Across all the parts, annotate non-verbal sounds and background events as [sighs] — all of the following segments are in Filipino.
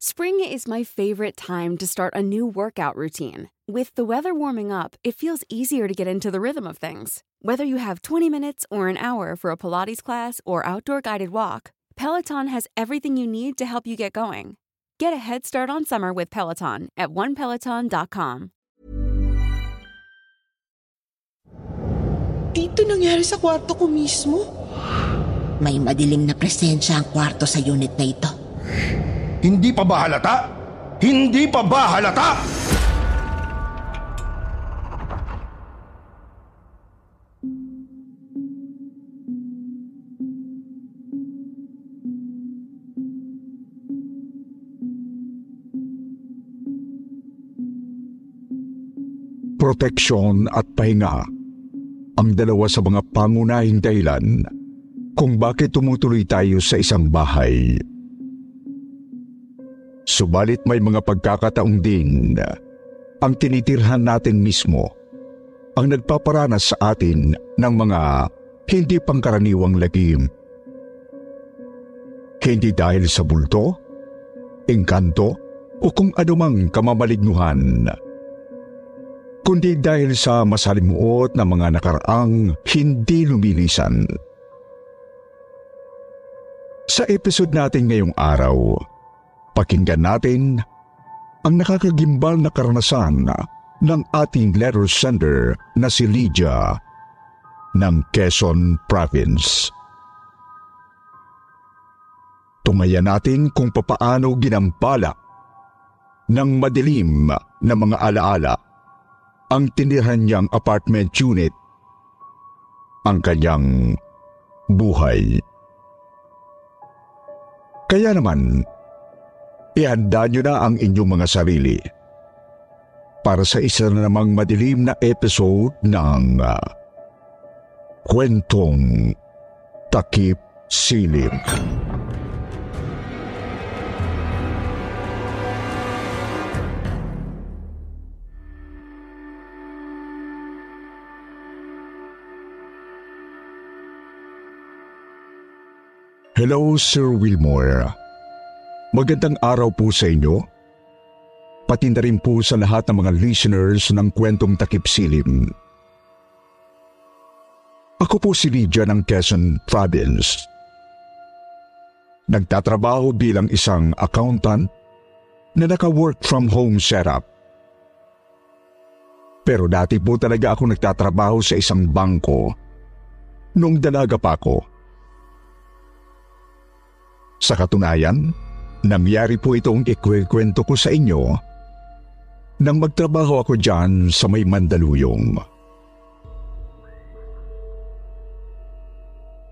Spring is my favorite time to start a new workout routine. With the weather warming up, it feels easier to get into the rhythm of things. Whether you have 20 minutes or an hour for a Pilates class or outdoor guided walk, Peloton has everything you need to help you get going. Get a head start on summer with Peloton at onepeloton.com. Dito nangyari sa kwarto ko mismo. May madilim na presensya ang kwarto sa unit na ito. Hindi pa ba halata? Hindi pa ba halata? proteksyon at pahinga ang dalawa sa mga pangunahing dahilan kung bakit tumutuloy tayo sa isang bahay. Subalit may mga pagkakataong din ang tinitirhan natin mismo ang nagpaparanas sa atin ng mga hindi pangkaraniwang lagim. Hindi dahil sa bulto, engkanto o kung anumang kamamalignuhan kundi dahil sa masalimuot na mga nakaraang hindi lumilisan. Sa episode natin ngayong araw, pakinggan natin ang nakakagimbal na karanasan ng ating letter sender na si Lydia ng Quezon Province. Tungayan natin kung papaano ginampala ng madilim na mga alaala ang tinirhan niyang apartment unit ang kanyang buhay. Kaya naman, ihanda niyo na ang inyong mga sarili para sa isa na namang madilim na episode ng uh, Kwentong Takip Silim. Hello, Sir Wilmore. Magandang araw po sa inyo. Pati na rin po sa lahat ng mga listeners ng kwentong takip silim. Ako po si Lydia ng Quezon Province. Nagtatrabaho bilang isang accountant na naka-work from home setup. Pero dati po talaga ako nagtatrabaho sa isang bangko noong dalaga pa ako. Sa katunayan, nangyari po itong ikwekwento ko sa inyo nang magtrabaho ako dyan sa may Mandaluyong.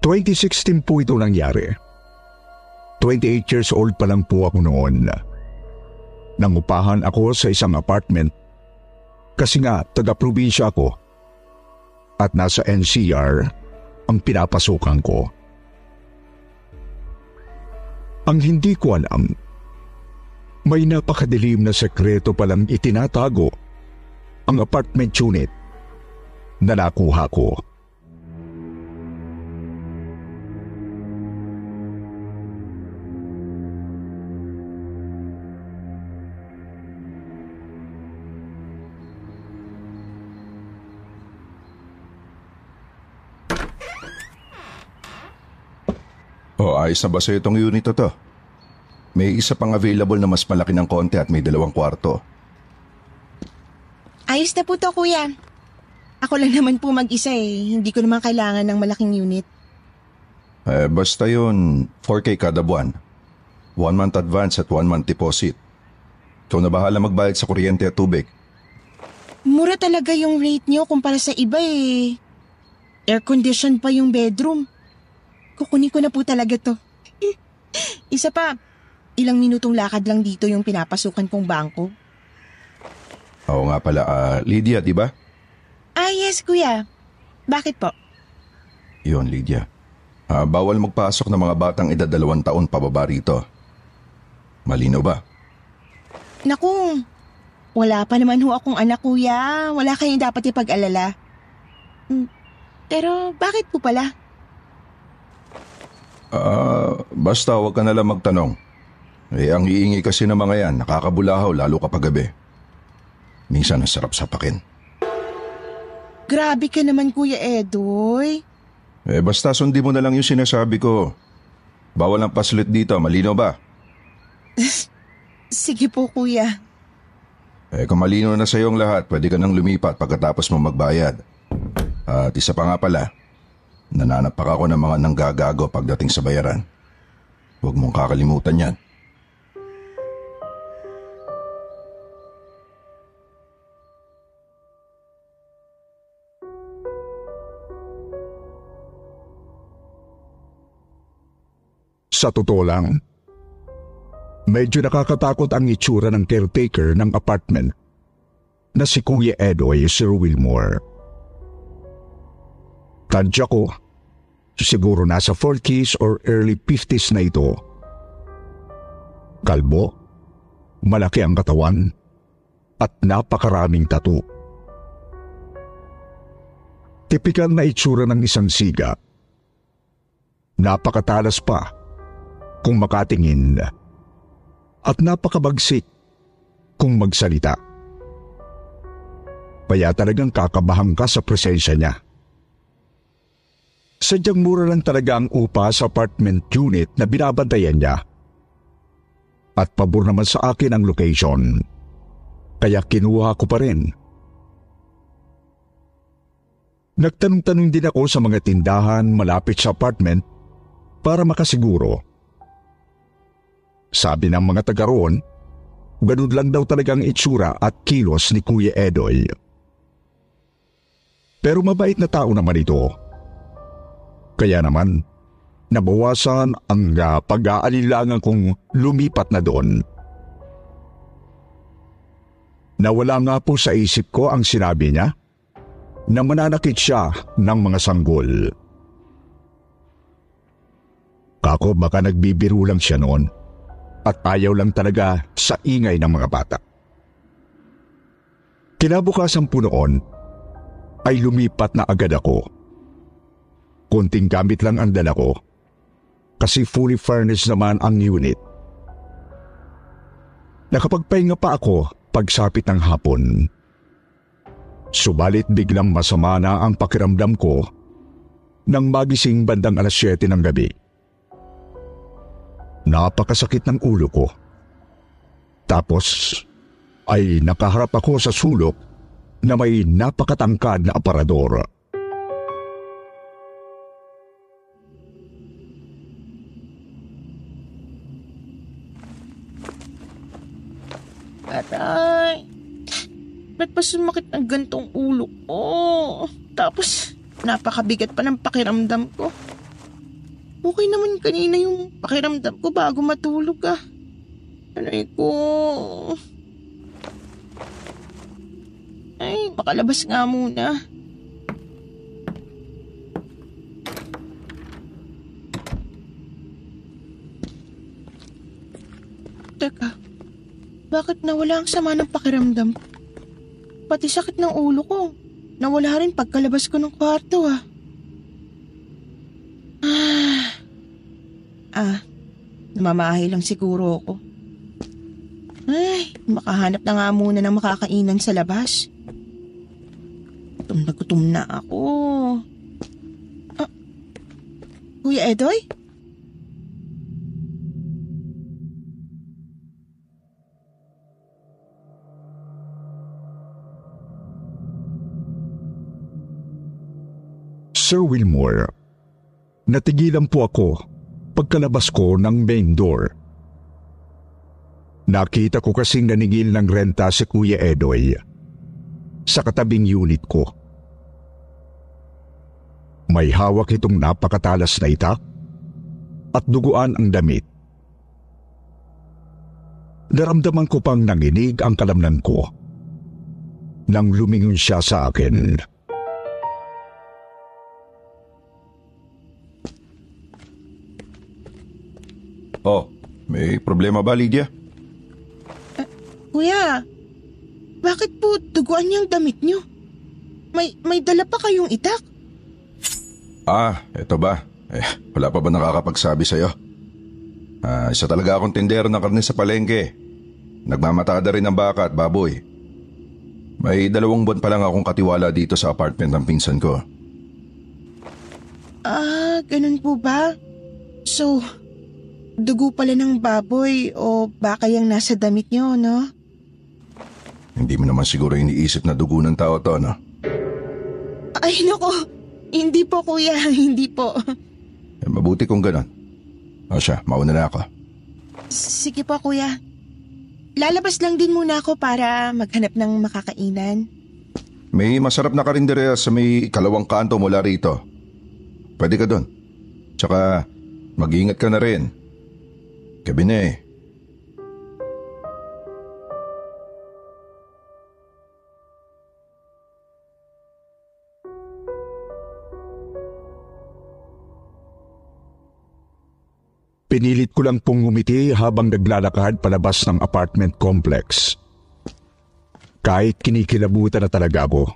2016 po ito nangyari. 28 years old pa lang po ako noon. Nangupahan ako sa isang apartment kasi nga taga-probinsya ako at nasa NCR ang pinapasukan ko. Ang hindi ko alam, may napakadilim na sekreto palang itinatago ang apartment unit na nakuha ko. Ayos na ba sa itong unit na to? May isa pang available na mas malaki ng konti at may dalawang kwarto. Ayos na po to, kuya. Ako lang naman po mag-isa eh. Hindi ko naman kailangan ng malaking unit. Eh, basta yun, 4K kada buwan. One month advance at one month deposit. Ikaw na bahala magbayad sa kuryente at tubig. Mura talaga yung rate niyo kumpara sa iba eh. Air condition pa yung bedroom. Kukunin ko na po talaga to. [laughs] Isa pa, ilang minutong lakad lang dito yung pinapasukan kong bangko. Oo nga pala, ah, Lydia, di ba? Ah, yes, kuya. Bakit po? Yun, Lydia. Ah, bawal magpasok ng mga batang edad dalawang taon pababa rito. Malino ba? Naku, wala pa naman ho akong anak, kuya. Wala kayong dapat ipag-alala. Hmm, Pero bakit po pala? Ah, basta huwag ka na lang magtanong. Eh, ang iingi kasi ng mga yan, nakakabulahaw lalo kapag gabi. Minsan ang sarap sapakin. Grabe ka naman, Kuya Edoy. Eh, basta sundi mo na lang yung sinasabi ko. Bawal ang paslit dito, malino ba? [laughs] Sige po, Kuya. Eh, kung malino na sa ang lahat, pwede ka nang lumipat pagkatapos mo magbayad. At isa pa nga pala, nananapak ako ng mga nanggagago pagdating sa bayaran. Huwag mong kakalimutan yan. Sa totoo lang, medyo nakakatakot ang itsura ng caretaker ng apartment na si Kuya Edoy Sir Wilmore. Tadya ko, siguro nasa 40s or early 50s na ito. Kalbo, malaki ang katawan, at napakaraming tattoo. Tipikal na itsura ng isang siga. Napakatalas pa kung makatingin at napakabagsik kung magsalita. Kaya talagang kakabahan ka sa presensya niya. Sadyang mura lang talaga ang upa sa apartment unit na binabantayan niya. At pabor naman sa akin ang location. Kaya kinuha ko pa rin. Nagtanong-tanong din ako sa mga tindahan malapit sa apartment para makasiguro. Sabi ng mga taga roon, ganun lang daw talagang itsura at kilos ni Kuya Edoy. Pero mabait na tao naman ito. Kaya naman, nabawasan ang pag-aalilangan kong lumipat na doon. Nawala nga po sa isip ko ang sinabi niya na mananakit siya ng mga sanggol. Kako baka nagbibiro lang siya noon at ayaw lang talaga sa ingay ng mga bata. Kinabukasan po noon ay lumipat na agad ako. Kunting gamit lang ang dala ko kasi fully furnished naman ang unit. Nakapagpahinga pa ako pagsapit ng hapon. Subalit biglang masama na ang pakiramdam ko nang magising bandang alas 7 ng gabi. Napakasakit ng ulo ko. Tapos ay nakaharap ako sa sulok na may napakatangkad na aparador. Aray! Ba't pa sumakit ang gantong ulo ko? Tapos, napakabigat pa ng pakiramdam ko. Okay naman kanina yung pakiramdam ko bago matulog ah. Aray ko. Ay, makalabas nga muna. Teka, bakit nawala ang sama ng pakiramdam? Pati sakit ng ulo ko. Nawala rin pagkalabas ko ng kwarto ah. Ah, ah namamahay lang siguro ako. Ay, makahanap na nga muna ng makakainan sa labas. Gutom na gutom na ako. Ah, Kuya Edoy? Sir Wilmore, natigilan po ako pagkalabas ko ng main door. Nakita ko kasing naningil ng renta si Kuya Edoy sa katabing unit ko. May hawak itong napakatalas na itak at duguan ang damit. Naramdaman ko pang nanginig ang kalamnan ko nang lumingon siya sa akin. Oh, may problema ba, Lydia? Kuya, bakit po duguan niyang damit niyo? May, may dala pa kayong itak? Ah, eto ba? Eh, wala pa ba nakakapagsabi sa'yo? Ah, isa talaga akong tindero ng karne sa palengke. Nagmamatada rin ng baka at baboy. May dalawang buwan pa lang akong katiwala dito sa apartment ng pinsan ko. Ah, ganun po ba? So, dugo pala ng baboy o baka yung nasa damit niyo, no? Hindi mo naman siguro iniisip na dugo ng tao to, no? Ay, nako. Hindi po, kuya. [laughs] Hindi po. Eh, mabuti kung ganon. O siya, mauna na ako. Sige po, kuya. Lalabas lang din muna ako para maghanap ng makakainan. May masarap na karinderya sa may kalawang kanto mula rito. Pwede ka doon. Tsaka, mag-iingat ka na rin. Gabi na eh. Pinilit ko lang pong ngumiti habang naglalakad palabas ng apartment complex. Kahit kinikilabutan na talaga ako.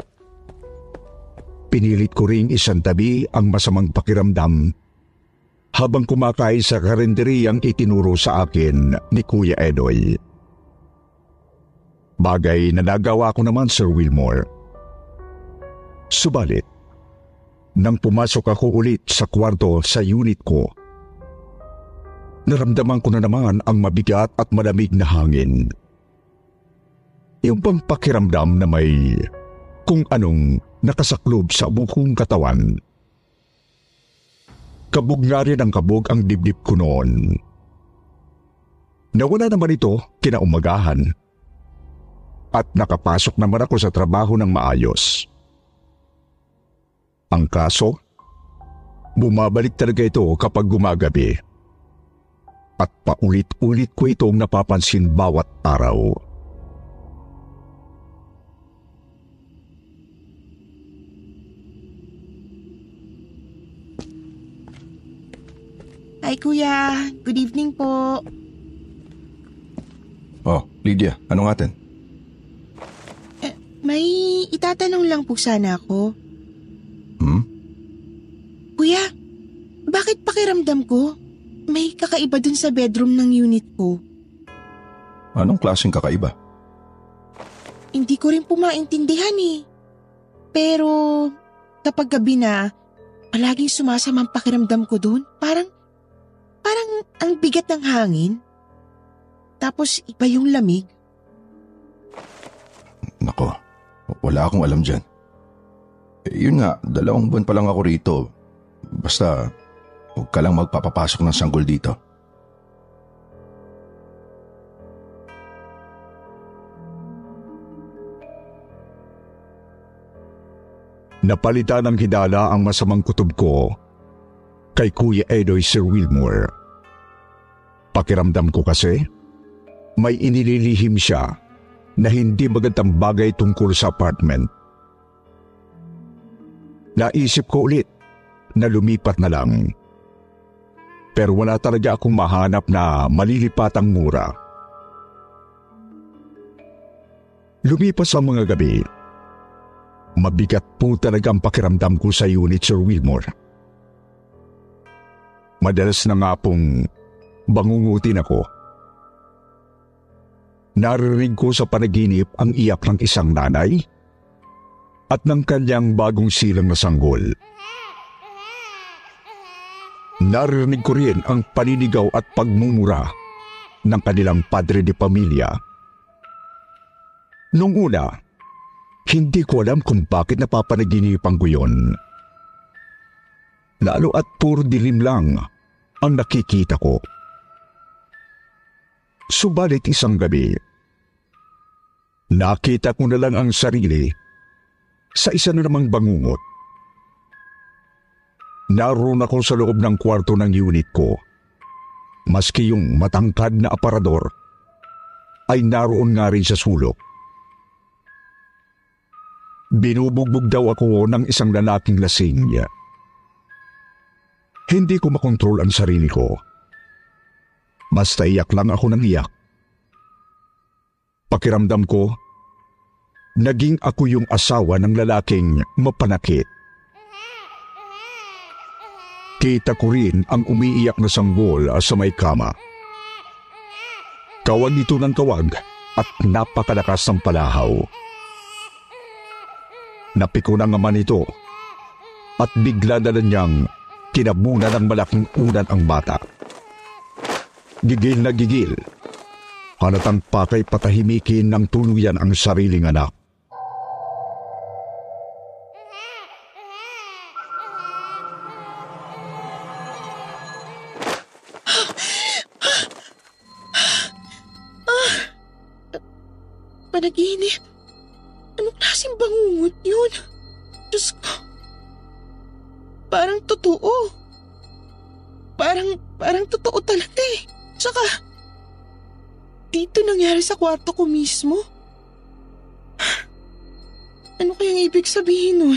Pinilit ko ring isang tabi ang masamang pakiramdam habang kumakain sa karinderiyang itinuro sa akin ni Kuya Edoy. Bagay na nagawa ko naman Sir Wilmore. Subalit, nang pumasok ako ulit sa kwarto sa unit ko, naramdaman ko na naman ang mabigat at malamig na hangin. Yung bang pakiramdam na may kung anong nakasaklob sa bukong katawan. Kabog nga rin ang kabog ang dibdib ko noon. Nawala naman ito kinaumagahan. At nakapasok naman ako sa trabaho ng maayos. Ang kaso, bumabalik talaga ito kapag gumagabi at paulit-ulit ko itong napapansin bawat araw. Hi, kuya. Good evening po. Oh, Lydia, anong atin? May itatanong lang po sana ako. Hmm? Kuya, bakit pakiramdam ko? May kakaiba dun sa bedroom ng unit ko. Anong klaseng kakaiba? Hindi ko rin po maintindihan eh. Pero kapag gabi na, palaging sumasama ang pakiramdam ko doon. Parang, parang ang bigat ng hangin. Tapos iba yung lamig. Nako, wala akong alam dyan. Eh, yun nga, dalawang buwan pa lang ako rito. Basta, huwag ka lang magpapapasok ng sanggol dito. Napalitan ng hidala ang masamang kutob ko kay Kuya Edoy Sir Wilmore. Pakiramdam ko kasi, may inililihim siya na hindi magandang bagay tungkol sa apartment. Naisip ko ulit na lumipat na lang. Pero wala talaga akong mahanap na malilipatang mura. Lumipas ang mga gabi. Mabigat po talaga ang pakiramdam ko sa unit, Sir Wilmore. Madalas na nga pong bangungutin ako. Narinig ko sa panaginip ang iyak ng isang nanay at ng kanyang bagong silang na sanggol. Narinig ko rin ang paninigaw at pagmumura ng kanilang padre de pamilya. Nung una, hindi ko alam kung bakit napapanaginipan ko yun. Lalo at puro dilim lang ang nakikita ko. Subalit isang gabi, nakita ko na lang ang sarili sa isa na namang bangungot. Naroon ako sa loob ng kwarto ng unit ko. Maski yung matangkad na aparador ay naroon nga rin sa sulok. Binubugbog daw ako ng isang lalaking lasing. Hindi ko makontrol ang sarili ko. Basta iyak lang ako ng iyak. Pakiramdam ko, naging ako yung asawa ng lalaking mapanakit. Kita ko rin ang umiiyak na sanggol sa may kama. Kawag ito ng kawag at napakalakas ng palahaw. Napiko ng ama nito at bigla na niyang kinabunan ng malaking unan ang bata. Gigil na gigil. Halatang pakay patahimikin ng tuluyan ang sariling anak. Panaginip. Anong klaseng bangungot yun? Diyos ko. Parang totoo. Parang, parang totoo talaga eh. Tsaka, dito nangyari sa kwarto ko mismo. [sighs] Ano kayang ibig sabihin nun?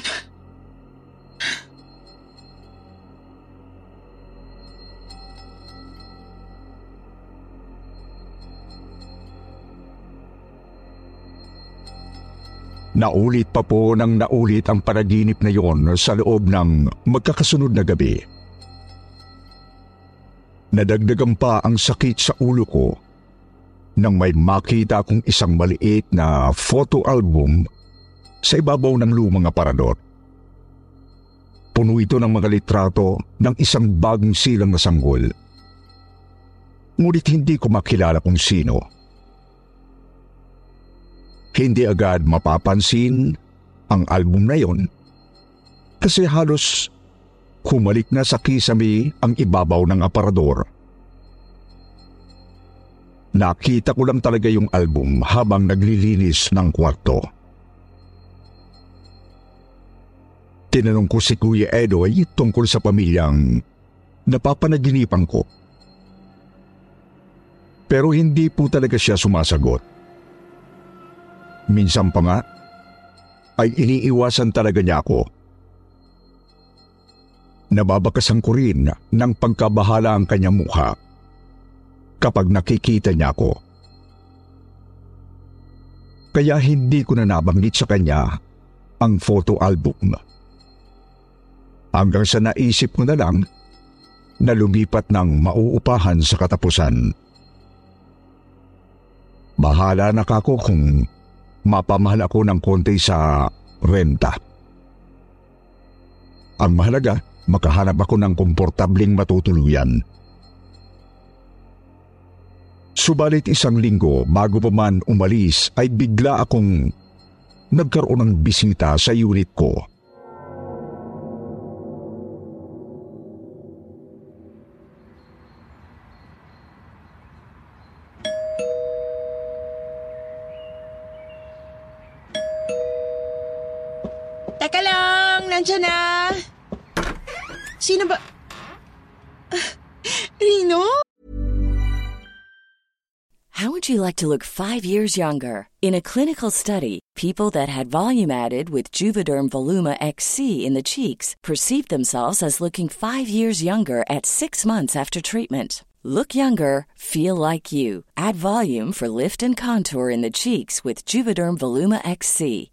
Naulit pa po ng naulit ang panaginip na yon sa loob ng magkakasunod na gabi. Nadagdagan pa ang sakit sa ulo ko nang may makita akong isang maliit na photo album sa ibabaw ng lumang aparador. Puno ito ng mga litrato ng isang bagong silang na sanggol. Ngunit hindi ko makilala kung sino. Hindi agad mapapansin ang album na yon kasi halos humalik na sa kisame ang ibabaw ng aparador. Nakita ko lang talaga yung album habang naglilinis ng kwarto. Tinanong ko si Kuya Edoy tungkol sa pamilyang napapanaginipan ko. Pero hindi po talaga siya sumasagot. Minsan pa nga, ay iniiwasan talaga niya ako. Nababakasan ko rin ng pagkabahala ang kanyang mukha kapag nakikita niya ako. Kaya hindi ko na nabanggit sa kanya ang photo album. Hanggang sa naisip ko na lang na lumipat ng mauupahan sa katapusan. Bahala na kako kung mapamahal ako ng konti sa renta. Ang mahalaga, makahanap ako ng komportabling matutuluyan. Subalit isang linggo bago pa man umalis ay bigla akong nagkaroon ng bisita sa unit ko. Na. Sino ba? [sighs] Rino? How would you like to look five years younger? In a clinical study, people that had volume added with Juvederm Voluma XC in the cheeks perceived themselves as looking five years younger at six months after treatment. Look younger, feel like you. Add volume for lift and contour in the cheeks with Juvederm Voluma XC.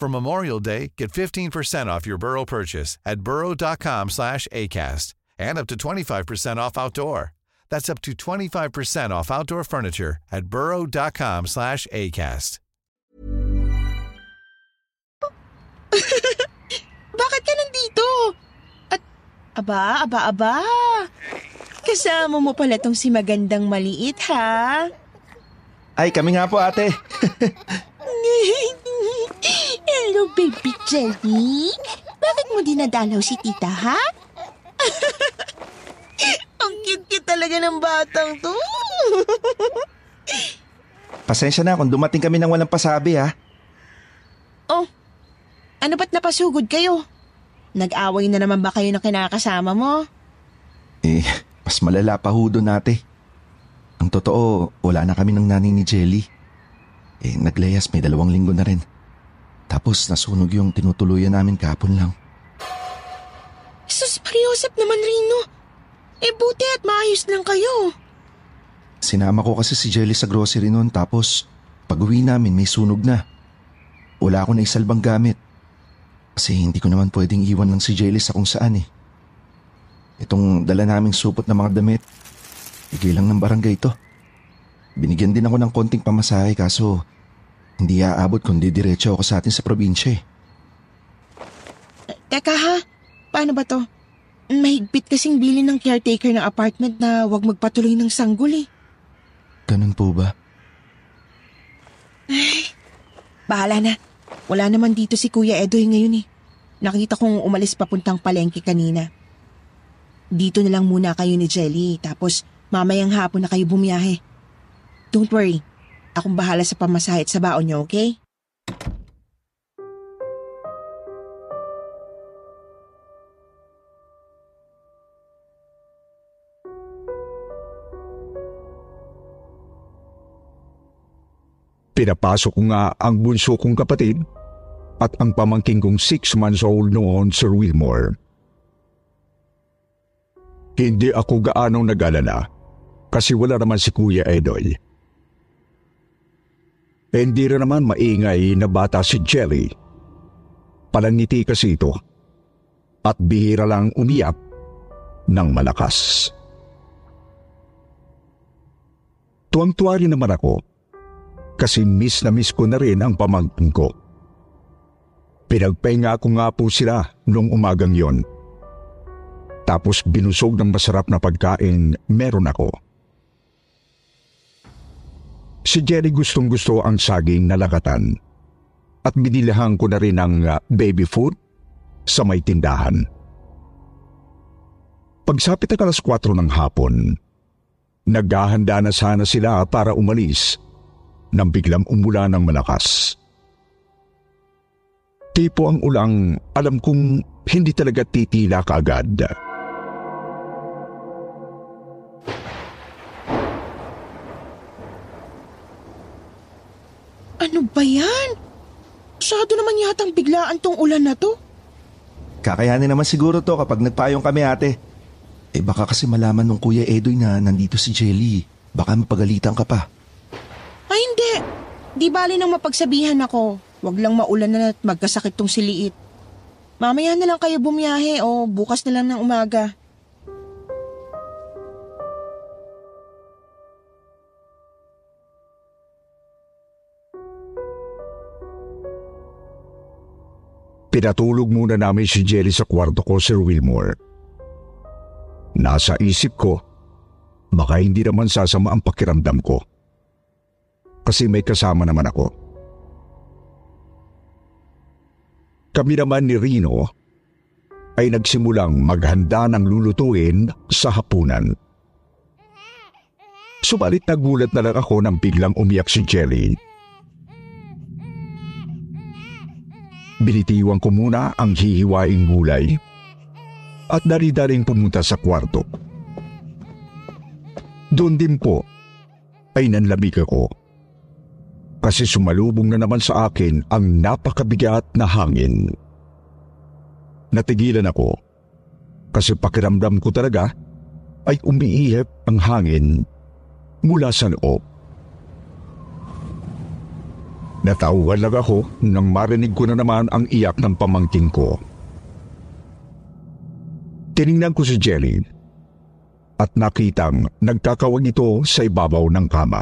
For Memorial Day, get 15% off your Burrow purchase at burrow.com slash ACAST and up to 25% off outdoor. That's up to 25% off outdoor furniture at burrow.com slash ACAST. [laughs] Bakit ka nandito? At, aba, aba, aba. Kasama mo pala tong si magandang maliit, ha? Ay, kami nga po ate. [laughs] [laughs] Hello, baby Jelly. Bakit mo dinadalaw si tita, ha? [laughs] Ang cute-cute talaga ng batang to. [laughs] Pasensya na kung dumating kami nang walang pasabi, ha? Oh, ano ba't napasugod kayo? Nag-away na naman ba kayo ng kinakasama mo? Eh, mas malala pa ho doon, ate. Ang totoo, wala na kami ng nanay ni Jelly. Eh, naglayas may dalawang linggo na rin. Tapos nasunog yung tinutuluyan namin kahapon lang. Sus, Mariosep naman, Rino. Eh, buti at maayos lang kayo. Sinama ko kasi si Jelly sa grocery noon tapos pag uwi namin may sunog na. Wala ako na isalbang gamit. Kasi hindi ko naman pwedeng iwan lang si Jelly sa kung saan eh. Itong dala naming supot na mga damit, bigay lang ng barangay ito. Binigyan din ako ng konting pamasahe kaso hindi aabot kundi diretso ako sa atin sa probinsya eh. Teka ha, paano ba to? Mahigpit kasing bilin ng caretaker ng apartment na wag magpatuloy ng sanggol eh. Ganun po ba? Bahala na. Wala naman dito si Kuya Edoy ngayon eh. Nakita kong umalis papuntang palengke kanina. Dito na lang muna kayo ni Jelly tapos mamayang hapon na kayo bumiyahe. Don't worry. Akong bahala sa pamasahe at sa baon niyo, okay? Pinapasok ko nga ang bunso kong kapatid at ang pamangking kong six months old noon, Sir Wilmore. Hindi ako gaanong nag-alala kasi wala naman si Kuya Edoy. Hindi rin naman maingay na bata si Jelly. Palangiti kasi ito at bihira lang umiyak ng malakas. Tuwang-tuwa rin naman ako kasi miss na miss ko na rin ang pamangkin ko. Pinagpahinga ko nga po sila nung umagang yon. Tapos binusog ng masarap na pagkain meron ako. Si Jerry gustong gusto ang saging na lagatan at binilihan ko na rin ng uh, baby food sa may tindahan. Pagsapit ng alas 4 ng hapon, naghahanda na sana sila para umalis nang biglang umula ng malakas. Tipo ang ulang alam kong hindi talaga titila kaagad. Ano ba yan? Masyado naman yatang biglaan tong ulan na to. Kakayanin naman siguro to kapag nagpayong kami ate. Eh baka kasi malaman nung Kuya Edoy na nandito si Jelly. Baka mapagalitan ka pa. Ay hindi. Di bali nang mapagsabihan ako. Huwag lang maulan na at magkasakit tong si Liit. Mamaya na lang kayo bumiyahe o bukas na lang ng umaga. Pinatulog muna namin si Jelly sa kwarto ko, Sir Wilmore. Nasa isip ko, baka hindi naman sasama ang pakiramdam ko. Kasi may kasama naman ako. Kami naman ni Rino ay nagsimulang maghanda ng lulutuin sa hapunan. Subalit nagulat na lang ako nang biglang umiyak si Jelly. Binitiwan ko muna ang hihiwaing gulay at dari-daring pumunta sa kwarto. Doon din po ay nanlamig ako kasi sumalubong na naman sa akin ang napakabigat na hangin. Natigilan ako kasi pakiramdam ko talaga ay umiihip ang hangin mula sa loob. Natauhan lang ako nang marinig ko na naman ang iyak ng pamangking ko. Tiningnan ko si Jelly at nakitang nagkakawag ito sa ibabaw ng kama.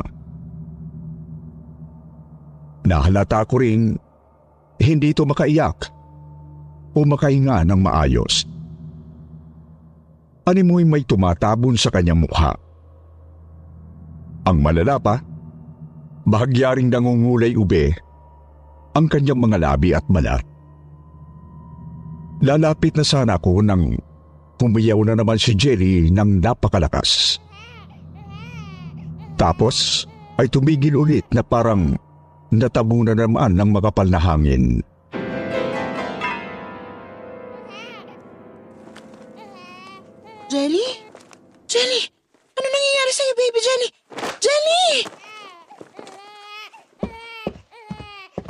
Nahalata ko ring hindi ito makaiyak o makahinga ng maayos. Animoy may tumatabon sa kanyang mukha. Ang malala pa, bahagyaring nangungulay ube ang kanyang mga labi at balat. Lalapit na sana ako nang pumiyaw na naman si Jelly ng napakalakas. Tapos ay tumigil ulit na parang natabo na naman ng makapal na hangin.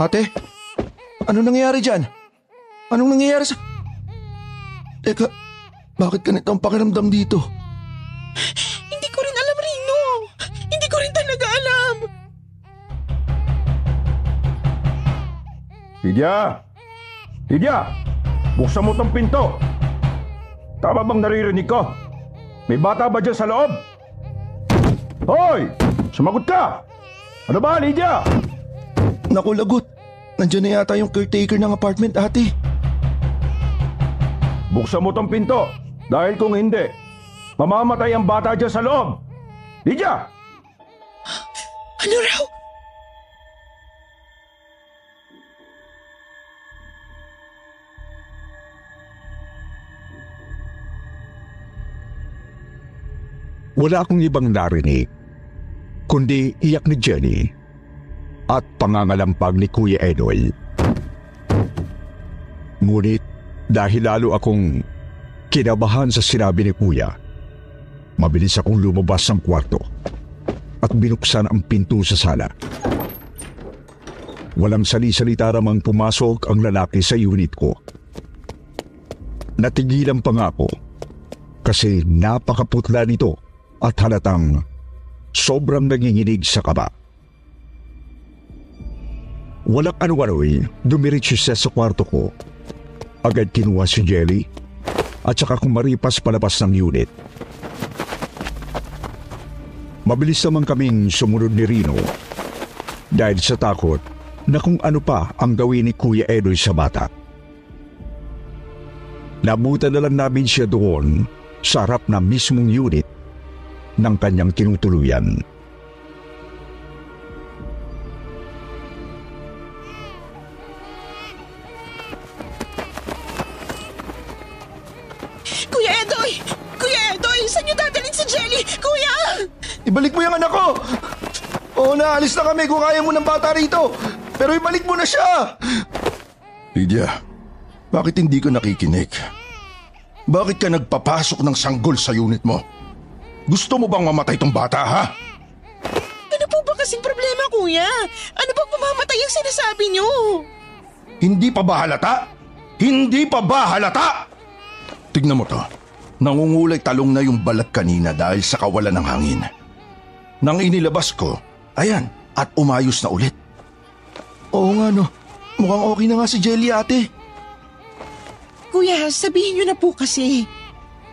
Ate, ano nangyayari dyan? Anong nangyayari sa... Teka, bakit ganito ang pakiramdam dito? Hindi ko rin alam, Rino. Hindi ko rin talaga alam. Lydia! Lydia! Buksan mo tong pinto! Tama bang naririnig ko? May bata ba dyan sa loob? Hoy! Sumagot ka! Ano ba, Lydia? Naku, lagot. Nandiyan na yata yung caretaker ng apartment, ate. Buksan mo tong pinto. Dahil kung hindi, mamamatay ang bata dyan sa loob. Lydia! Ano raw? Wala akong ibang narinig, kundi iyak ni Jenny at pangangalampag ni Kuya Edoy. Ngunit dahil lalo akong kinabahan sa sinabi ni Kuya, mabilis akong lumabas ng kwarto at binuksan ang pinto sa sala. Walang sali-salita ramang pumasok ang lalaki sa unit ko. Natigilan pa nga ako kasi napakaputla nito at halatang sobrang nanginginig sa kaba. Walang ano-ano'y siya sa kwarto ko. Agad kinuha si Jelly at saka kumaripas palabas ng unit. Mabilis naman kaming sumunod ni Rino dahil sa takot na kung ano pa ang gawin ni Kuya Edoy sa bata. Nabutan na lang namin siya doon sa harap na mismong unit ng kanyang tinutuluyan. Ibalik mo yung anak ko! Oo, naalis na kami kung kaya mo ng bata rito. Pero ibalik mo na siya! Lydia, bakit hindi ko nakikinig? Bakit ka nagpapasok ng sanggol sa unit mo? Gusto mo bang mamatay tong bata, ha? Ano po ba kasing problema, kuya? Ano bang mamamatay ang sinasabi niyo? Hindi pa ba halata? Hindi pa ba halata? Tignan mo to. Nangungulay talong na yung balat kanina dahil sa kawalan ng hangin. Nang inilabas ko, ayan, at umayos na ulit. Oo nga no, mukhang okay na nga si Jelly ate. Kuya, sabihin niyo na po kasi.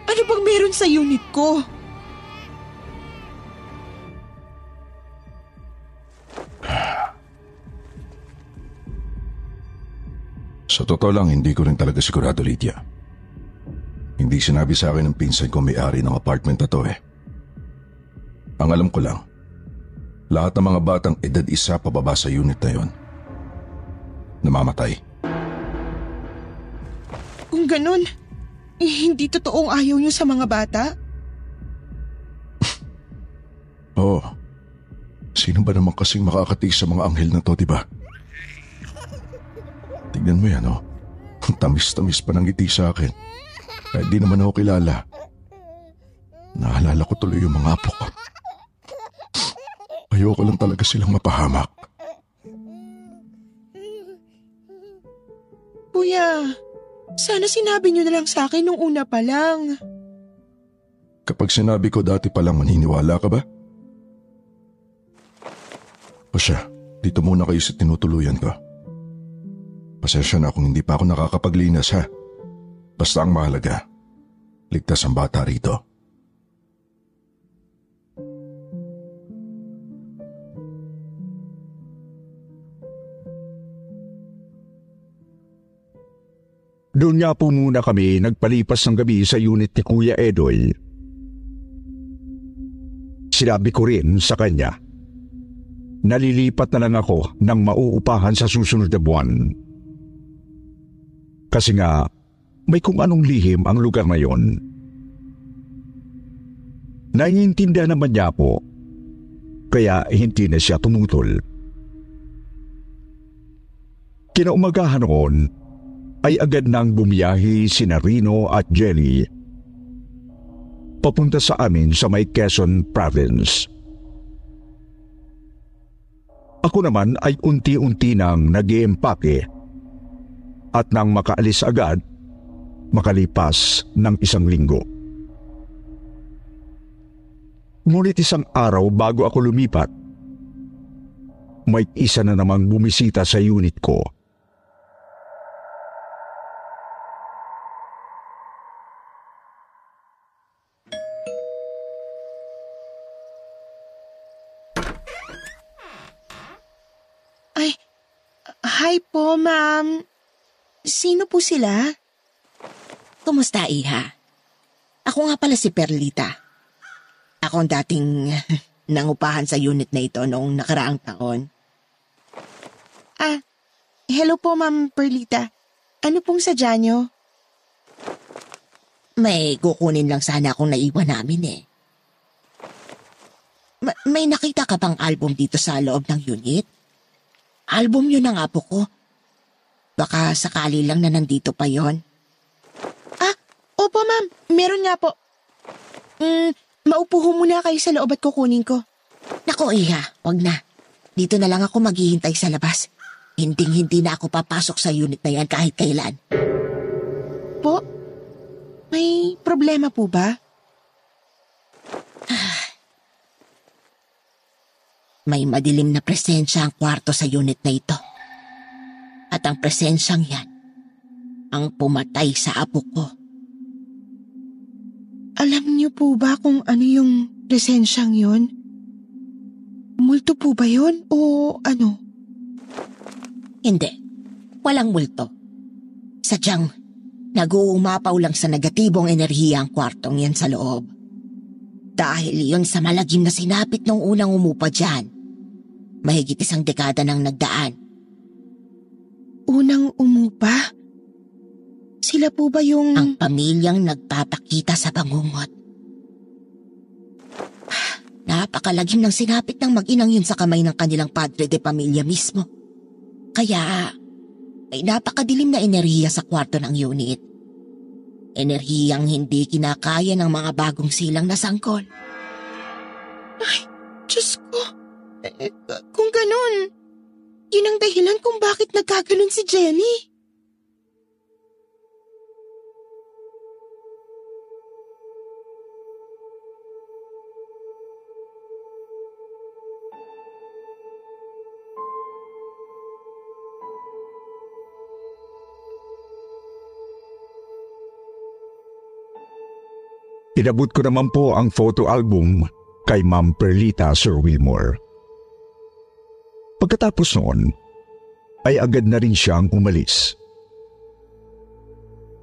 Ano bang meron sa unit ko? Sa totoo lang, hindi ko rin talaga sigurado, Lydia. Hindi sinabi sa akin ng pinsan ko may-ari ng apartment na to eh. Ang alam ko lang, lahat ng mga batang edad isa pababa sa unit na yon, namamatay. Kung ganun, eh, hindi totoong ayaw niyo sa mga bata? [laughs] Oo. Sino ba naman kasing makakatiis sa mga anghel na to, di ba? Tignan mo yan, oh. Ang [laughs] tamis-tamis pa ng ngiti sa akin. Kahit di naman ako kilala. Naalala ko tuloy yung mga apo ko. Ayoko lang talaga silang mapahamak. Kuya, sana sinabi niyo na lang sa akin nung una pa lang. Kapag sinabi ko dati pa lang maniniwala ka ba? O siya, dito muna kayo sa tinutuluyan ko. Pasensya na kung hindi pa ako nakakapaglinas ha. Basta ang mahalaga, ligtas ang bata rito. Doon nga po muna kami nagpalipas ng gabi sa unit ni Kuya Edoy. Sinabi ko rin sa kanya, nalilipat na lang ako ng mauupahan sa susunod na buwan. Kasi nga, may kung anong lihim ang lugar na yon. Naiintindihan naman niya po, kaya hindi na siya tumutol. Kinaumagahan noon ay agad nang bumiyahi si Narino at Jenny papunta sa amin sa may Quezon Province. Ako naman ay unti-unti nang nag at nang makaalis agad, makalipas ng isang linggo. Ngunit isang araw bago ako lumipat, may isa na namang bumisita sa unit ko. Hi po ma'am. Sino po sila? Kumusta, Iha? Ako nga pala si Perlita. Ako ang dating [laughs] nangupahan sa unit na ito noong nakaraang taon. Ah, hello po Ma'am Perlita. Ano pong sadya nyo? May kukunin lang sana akong naiwan namin eh. Ma- may nakita ka bang album dito sa loob ng unit? Album yun ng apo ko. Baka sakali lang na nandito pa yon. Ah, opo ma'am. Meron nga po. Mm, Maupo ho muna kayo sa loob at kukunin ko. Nako, Iha, wag na. Dito na lang ako maghihintay sa labas. Hinding-hindi na ako papasok sa unit na yan kahit kailan. Po? May problema po ba? May madilim na presensya ang kwarto sa unit na ito. At ang presensyang yan, ang pumatay sa apo ko. Alam niyo po ba kung ano yung presensyang yon? Multo po ba yon o ano? Hindi. Walang multo. Sadyang nag-uumapaw lang sa negatibong enerhiya ang kwartong yan sa loob. Dahil yon sa malagim na sinapit nung unang umupa dyan. Mahigit isang dekada nang nagdaan. Unang umupa? Sila po ba yung... Ang pamilyang nagpapakita sa bangungot. [sighs] Napakalagim ng sinapit ng mag-inang yun sa kamay ng kanilang padre de pamilya mismo. Kaya may napakadilim na enerhiya sa kwarto ng unit. Enerhiyang hindi kinakaya ng mga bagong silang na sangkol. Ay, Diyos. Kung ganun, yun ang dahilan kung bakit nagkaganon si Jenny. Inabot ko naman po ang photo album kay Ma'am Perlita Sir Wilmore. Pagkatapos noon, ay agad na rin siyang umalis.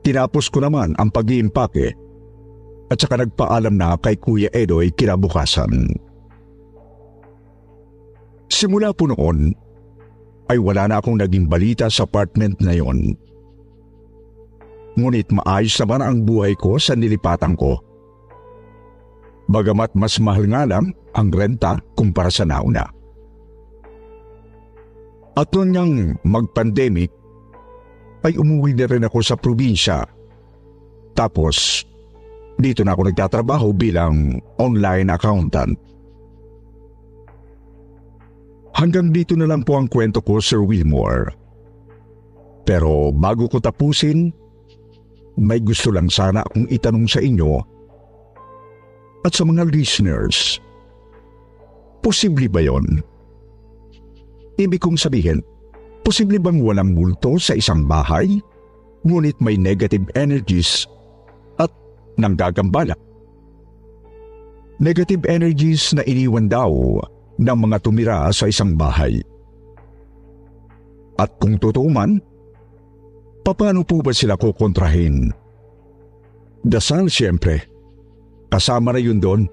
Tinapos ko naman ang pag-iimpake at saka nagpaalam na kay Kuya Edoy kinabukasan. Simula po noon, ay wala na akong naging balita sa apartment na yon. Ngunit maayos naman ang buhay ko sa nilipatan ko bagamat mas mahal nga lang ang renta kumpara sa nauna. At noon niyang mag-pandemic, ay umuwi na rin ako sa probinsya. Tapos, dito na ako nagtatrabaho bilang online accountant. Hanggang dito na lang po ang kwento ko, Sir Wilmore. Pero bago ko tapusin, may gusto lang sana akong itanong sa inyo at sa mga listeners. Posible ba yon? Ibig kong sabihin, posible bang walang multo sa isang bahay, ngunit may negative energies at nanggagambala? Negative energies na iniwan daw ng mga tumira sa isang bahay. At kung totoo man, paano po ba sila kukontrahin? Dasal siyempre Kasama na yun doon.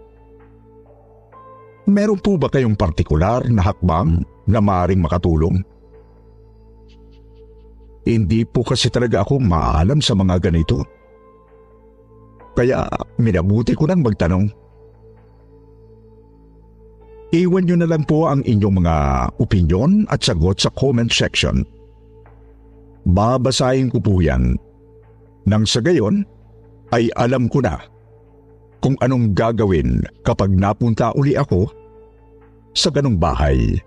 Meron po ba kayong partikular na hakbang na maaaring makatulong? Hindi po kasi talaga ako maalam sa mga ganito. Kaya minabuti ko nang magtanong. Iwan nyo na lang po ang inyong mga opinion at sagot sa comment section. Babasahin ko po yan. Nang sa gayon, ay alam ko na kung anong gagawin kapag napunta uli ako sa ganong bahay.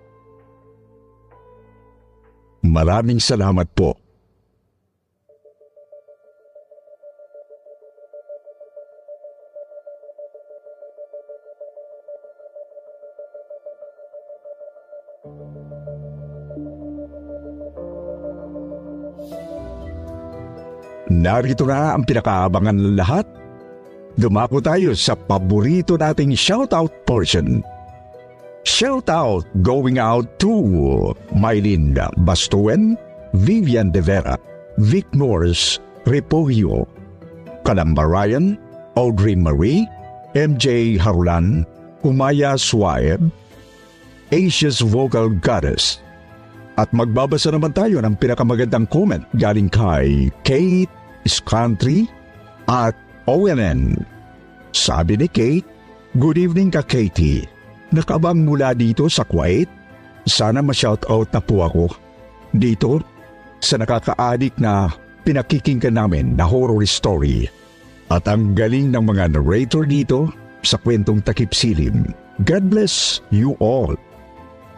Maraming salamat po. Narito na ang pinakaabangan ng lahat. Dumako tayo sa paborito nating shoutout portion. Shoutout going out to Mylene Bastuen, Vivian De Vera, Vic Norris, Repogio, Kalamba Ryan, Audrey Marie, MJ Harulan, Umaya Suaeb, Asia's Vocal Goddess. At magbabasa naman tayo ng pinakamagandang comment galing kay Kate Scantry at ONN. Sabi ni Kate, Good evening ka Katie. Nakabang mula dito sa Kuwait. Sana ma-shoutout na po ako. Dito, sa nakaka-addict na pinakikinggan namin na horror story. At ang galing ng mga narrator dito sa kwentong takip silim. God bless you all.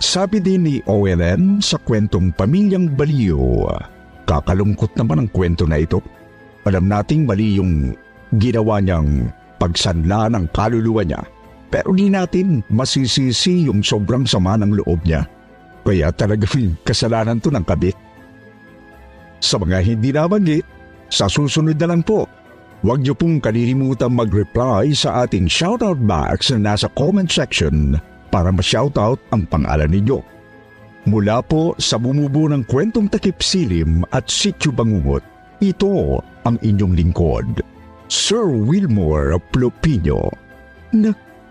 Sabi din ni OLN sa kwentong Pamilyang Baliw, kakalungkot naman ang kwento na ito. Alam nating mali yung ginawa niyang pagsanla ng kaluluwa niya. Pero di natin masisisi yung sobrang sama ng loob niya. Kaya talagang kasalanan to ng kabit. Sa mga hindi nabanggit, sa susunod na lang po, huwag niyo pong kalilimutan mag-reply sa ating shoutout box na nasa comment section para ma-shoutout ang pangalan ninyo. Mula po sa bumubo ng kwentong takip silim at sityo bangungot, ito ang inyong lingkod, Sir Wilmore Plopino.